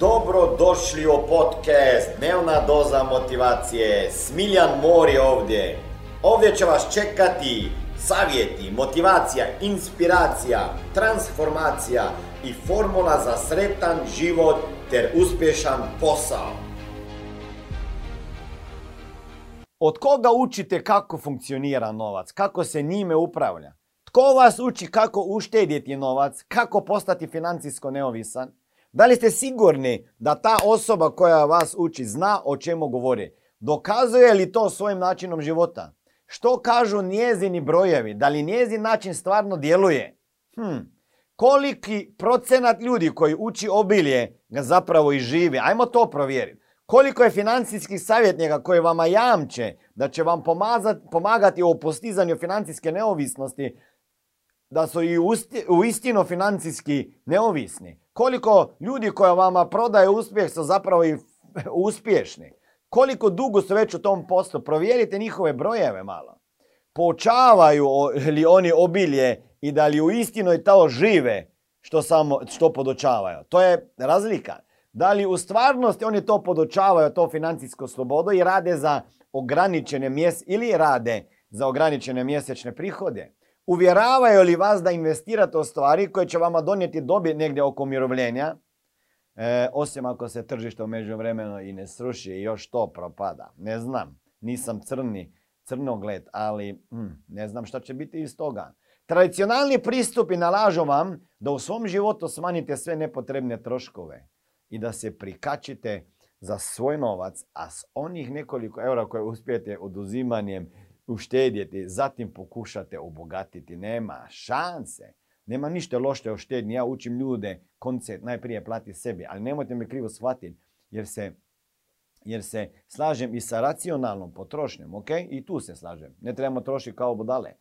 Dobro došli u podcast Dnevna doza motivacije. Smiljan Mor je ovdje. Ovdje će vas čekati savjeti, motivacija, inspiracija, transformacija i formula za sretan život ter uspješan posao. Od koga učite kako funkcionira novac, kako se njime upravlja? Tko vas uči kako uštedjeti novac, kako postati financijsko neovisan? Da li ste sigurni da ta osoba koja vas uči zna o čemu govori? Dokazuje li to svojim načinom života? Što kažu njezini brojevi? Da li njezin način stvarno djeluje? Hm. Koliki procenat ljudi koji uči obilje ga zapravo i živi? Ajmo to provjeriti. Koliko je financijskih savjetnika koji vama jamče da će vam pomagati u postizanju financijske neovisnosti, da su i u istinu financijski neovisni? Koliko ljudi koja vama prodaje uspjeh su zapravo i uspješni? Koliko dugo su već u tom poslu? Provjerite njihove brojeve malo. Poučavaju li oni obilje i da li u istinu i to žive što, samo, što podočavaju. To je razlika. Da li u stvarnosti oni to podočavaju, to financijsko slobodo i rade za ograničene mjes ili rade za ograničene mjesečne prihode. Uvjeravaju li vas da investirate u stvari koje će vama donijeti dobit negdje oko umirovljenja, e, osim ako se tržište u međuvremenu i ne sruši i još to propada. Ne znam, nisam crni, crnogled, ali hm, ne znam šta će biti iz toga. Tradicionalni pristupi nalažu vam da u svom životu smanjite sve nepotrebne troškove i da se prikačite za svoj novac, a s onih nekoliko eura koje uspijete oduzimanjem uštedjeti, zatim pokušate obogatiti. Nema šanse. Nema ništa loše o štednji. Ja učim ljude koncept najprije plati sebi, ali nemojte me krivo shvatiti jer se, jer se slažem i sa racionalnom potrošnjom, ok? I tu se slažem. Ne trebamo trošiti kao budale.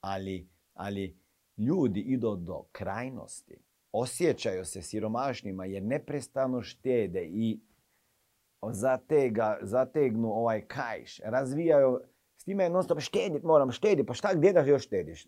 Ali, ali ljudi idu do krajnosti. Osjećaju se siromašnima jer neprestano štede i zatega, zategnu ovaj kajš. Razvijaju s time non stop štedit moram, štedi, pa šta, gdje da još štediš?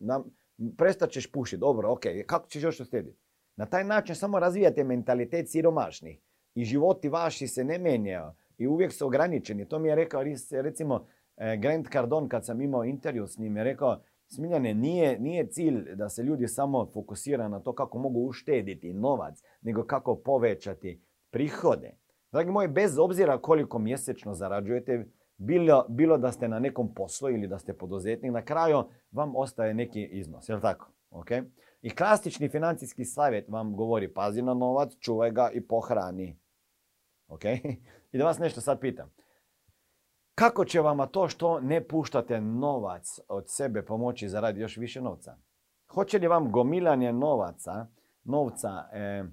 prestat ćeš pušiti, dobro, ok, kako ćeš još štediti? Na taj način samo razvijate mentalitet siromašnih i životi vaši se ne menjaju i uvijek su ograničeni. To mi je rekao recimo e, Grant Cardone kad sam imao intervju s njim je rekao Smiljane, nije, nije cilj da se ljudi samo fokusiraju na to kako mogu uštediti novac, nego kako povećati prihode. Dragi moji, bez obzira koliko mjesečno zarađujete, bilo, bilo da ste na nekom poslu ili da ste poduzetnik, na kraju vam ostaje neki iznos, jel tako? Okay? I klasični financijski savjet vam govori pazi na novac, čuvaj ga i pohrani. Okay? I da vas nešto sad pitam. Kako će vama to što ne puštate novac od sebe pomoći zaraditi još više novca? Hoće li vam gomilanje novaca, novca e,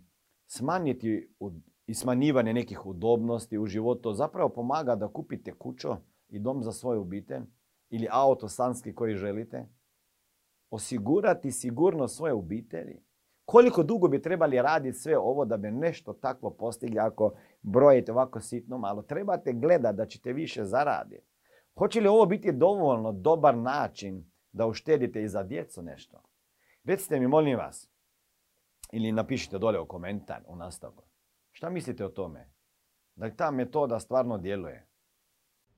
smanjiti u i smanjivanje nekih udobnosti u životu zapravo pomaga da kupite kuću i dom za svoju obitelj ili auto sanski koji želite. Osigurati sigurnost svoje obitelji. Koliko dugo bi trebali raditi sve ovo da bi nešto takvo postigli ako brojite ovako sitno malo? Trebate gledati da ćete više zaraditi. Hoće li ovo biti dovoljno dobar način da uštedite i za djecu nešto? Recite mi, molim vas, ili napišite dole u komentar u nastavku. Šta mislite o tome? Da li ta metoda stvarno djeluje?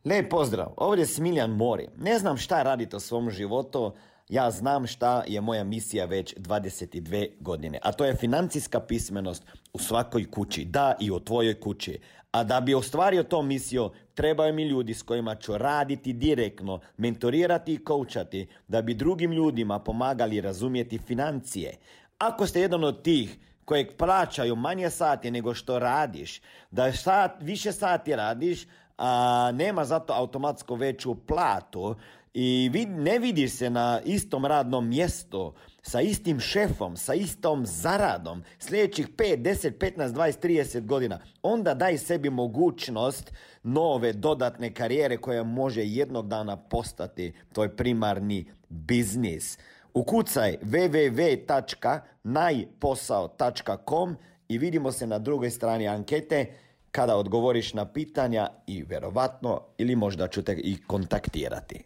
Lijep pozdrav, ovdje je Smiljan Mori. Ne znam šta radite u svom životu, ja znam šta je moja misija već 22 godine, a to je financijska pismenost u svakoj kući, da i u tvojoj kući. A da bi ostvario to misiju, trebaju mi ljudi s kojima ću raditi direktno, mentorirati i koučati, da bi drugim ljudima pomagali razumjeti financije. Ako ste jedan od tih kojeg plaćaju manje sati nego što radiš, da sat, više sati radiš, a nema zato automatsko veću platu i vid, ne vidiš se na istom radnom mjestu, sa istim šefom, sa istom zaradom sljedećih 5, 10, 15, 20, 30 godina, onda daj sebi mogućnost nove dodatne karijere koja može jednog dana postati tvoj primarni biznis. Ukucaj www.najposao.com i vidimo se na drugoj strani ankete kada odgovoriš na pitanja i vjerovatno ili možda ću te i kontaktirati.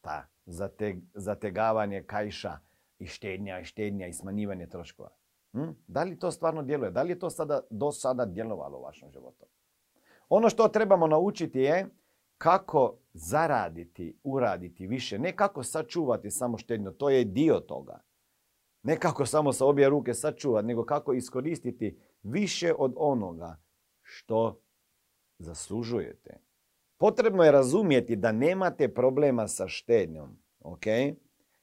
Pa, zategavanje kajša i štednja i štednja i smanjivanje troškova. Hm? Da li to stvarno djeluje? Da li je to sada, do sada djelovalo u vašem životu? Ono što trebamo naučiti je kako zaraditi, uraditi više. Ne kako sačuvati samo štednju, to je dio toga. Ne kako samo sa obje ruke sačuvati, nego kako iskoristiti više od onoga što zaslužujete. Potrebno je razumjeti da nemate problema sa štednjom. ok?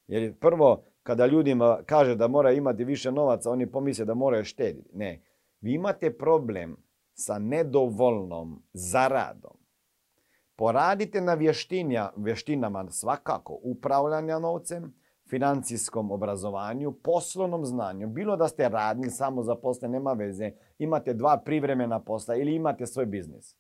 Jer prvo, kada ljudima kaže da mora imati više novaca, oni pomisle da moraju štediti. Ne, vi imate problem sa nedovoljnom zaradom. Poradite na vještinama svakako upravljanja novcem, financijskom obrazovanju, poslovnom znanju. Bilo da ste radni, samo zaposlen, nema veze, imate dva privremena posla ili imate svoj biznis.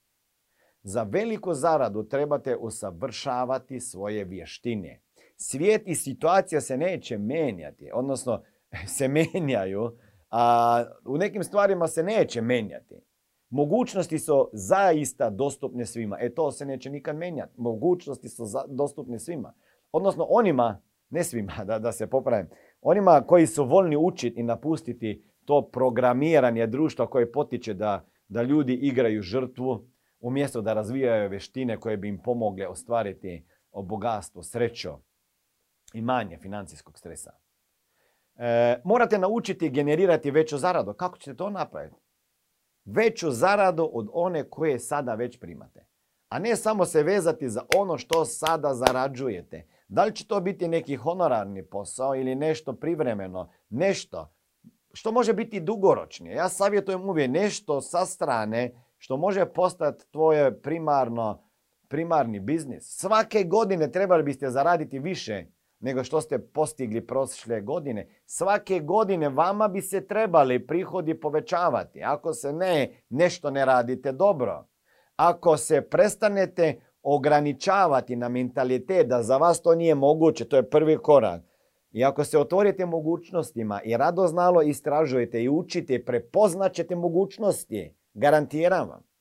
Za veliku zaradu trebate usavršavati svoje vještine. Svijet i situacija se neće menjati, odnosno se menjaju, a u nekim stvarima se neće menjati. Mogućnosti su zaista dostupne svima. E to se neće nikad menjati. Mogućnosti su dostupne svima. Odnosno onima, ne svima, da, da se popravim, onima koji su voljni učiti i napustiti to programiranje društva koje potiče da, da ljudi igraju žrtvu, umjesto da razvijaju vještine koje bi im pomogle ostvariti bogatstvo, sreću i manje financijskog stresa. E, morate naučiti generirati veću zaradu. Kako ćete to napraviti? Veću zaradu od one koje sada već primate. A ne samo se vezati za ono što sada zarađujete. Da li će to biti neki honorarni posao ili nešto privremeno, nešto što može biti dugoročnije. Ja savjetujem uvijek nešto sa strane što može postati tvoje primarno, primarni biznis. Svake godine trebali biste zaraditi više nego što ste postigli prošle godine. Svake godine vama bi se trebali prihodi povećavati. Ako se ne, nešto ne radite dobro. Ako se prestanete ograničavati na mentalitet da za vas to nije moguće, to je prvi korak. I ako se otvorite mogućnostima i radoznalo istražujete i učite, prepoznat ćete mogućnosti. Garantiram vam.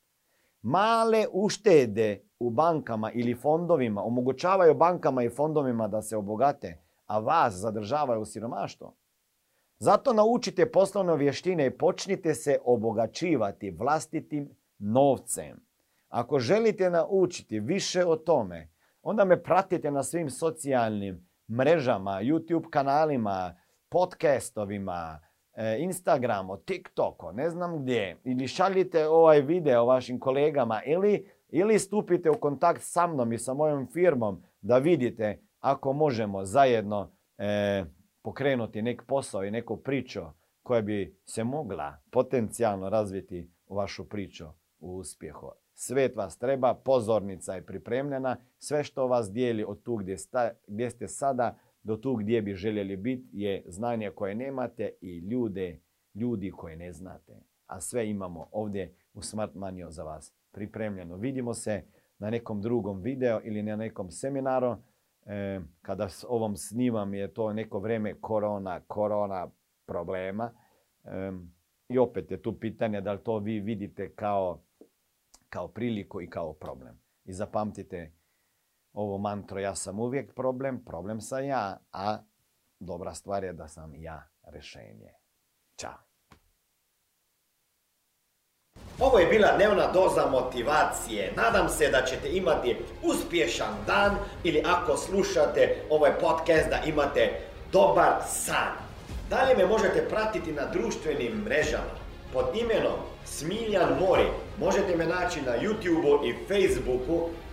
Male uštede u bankama ili fondovima omogućavaju bankama i fondovima da se obogate, a vas zadržavaju u siromaštvu. Zato naučite poslovne vještine i počnite se obogaćivati vlastitim novcem. Ako želite naučiti više o tome, onda me pratite na svim socijalnim mrežama, YouTube kanalima, podcastovima, E, Instagramo, TikToko, ne znam gdje, ili šaljite ovaj video vašim kolegama ili, ili stupite u kontakt sa mnom i sa mojom firmom da vidite ako možemo zajedno e, pokrenuti nek posao i neku priču koja bi se mogla potencijalno razviti u vašu priču u uspjehu. Svet vas treba, pozornica je pripremljena, sve što vas dijeli od tu gdje, gdje ste sada do tu gdje bi željeli biti je znanje koje nemate i ljude, ljudi koje ne znate. A sve imamo ovdje u Smart Manio za vas pripremljeno. Vidimo se na nekom drugom video ili na nekom seminaru. E, kada s ovom snimam je to neko vrijeme korona, korona problema. E, I opet je tu pitanje da li to vi vidite kao, kao priliku i kao problem. I zapamtite, ovo mantro ja sam uvijek problem, problem sam ja, a dobra stvar je da sam ja rješenje. Ćao. Ovo je bila dnevna doza motivacije. Nadam se da ćete imati uspješan dan ili ako slušate ovaj podcast da imate dobar san. Dalje me možete pratiti na društvenim mrežama pod imenom Smiljan Mori. Možete me naći na YouTubeu i Facebooku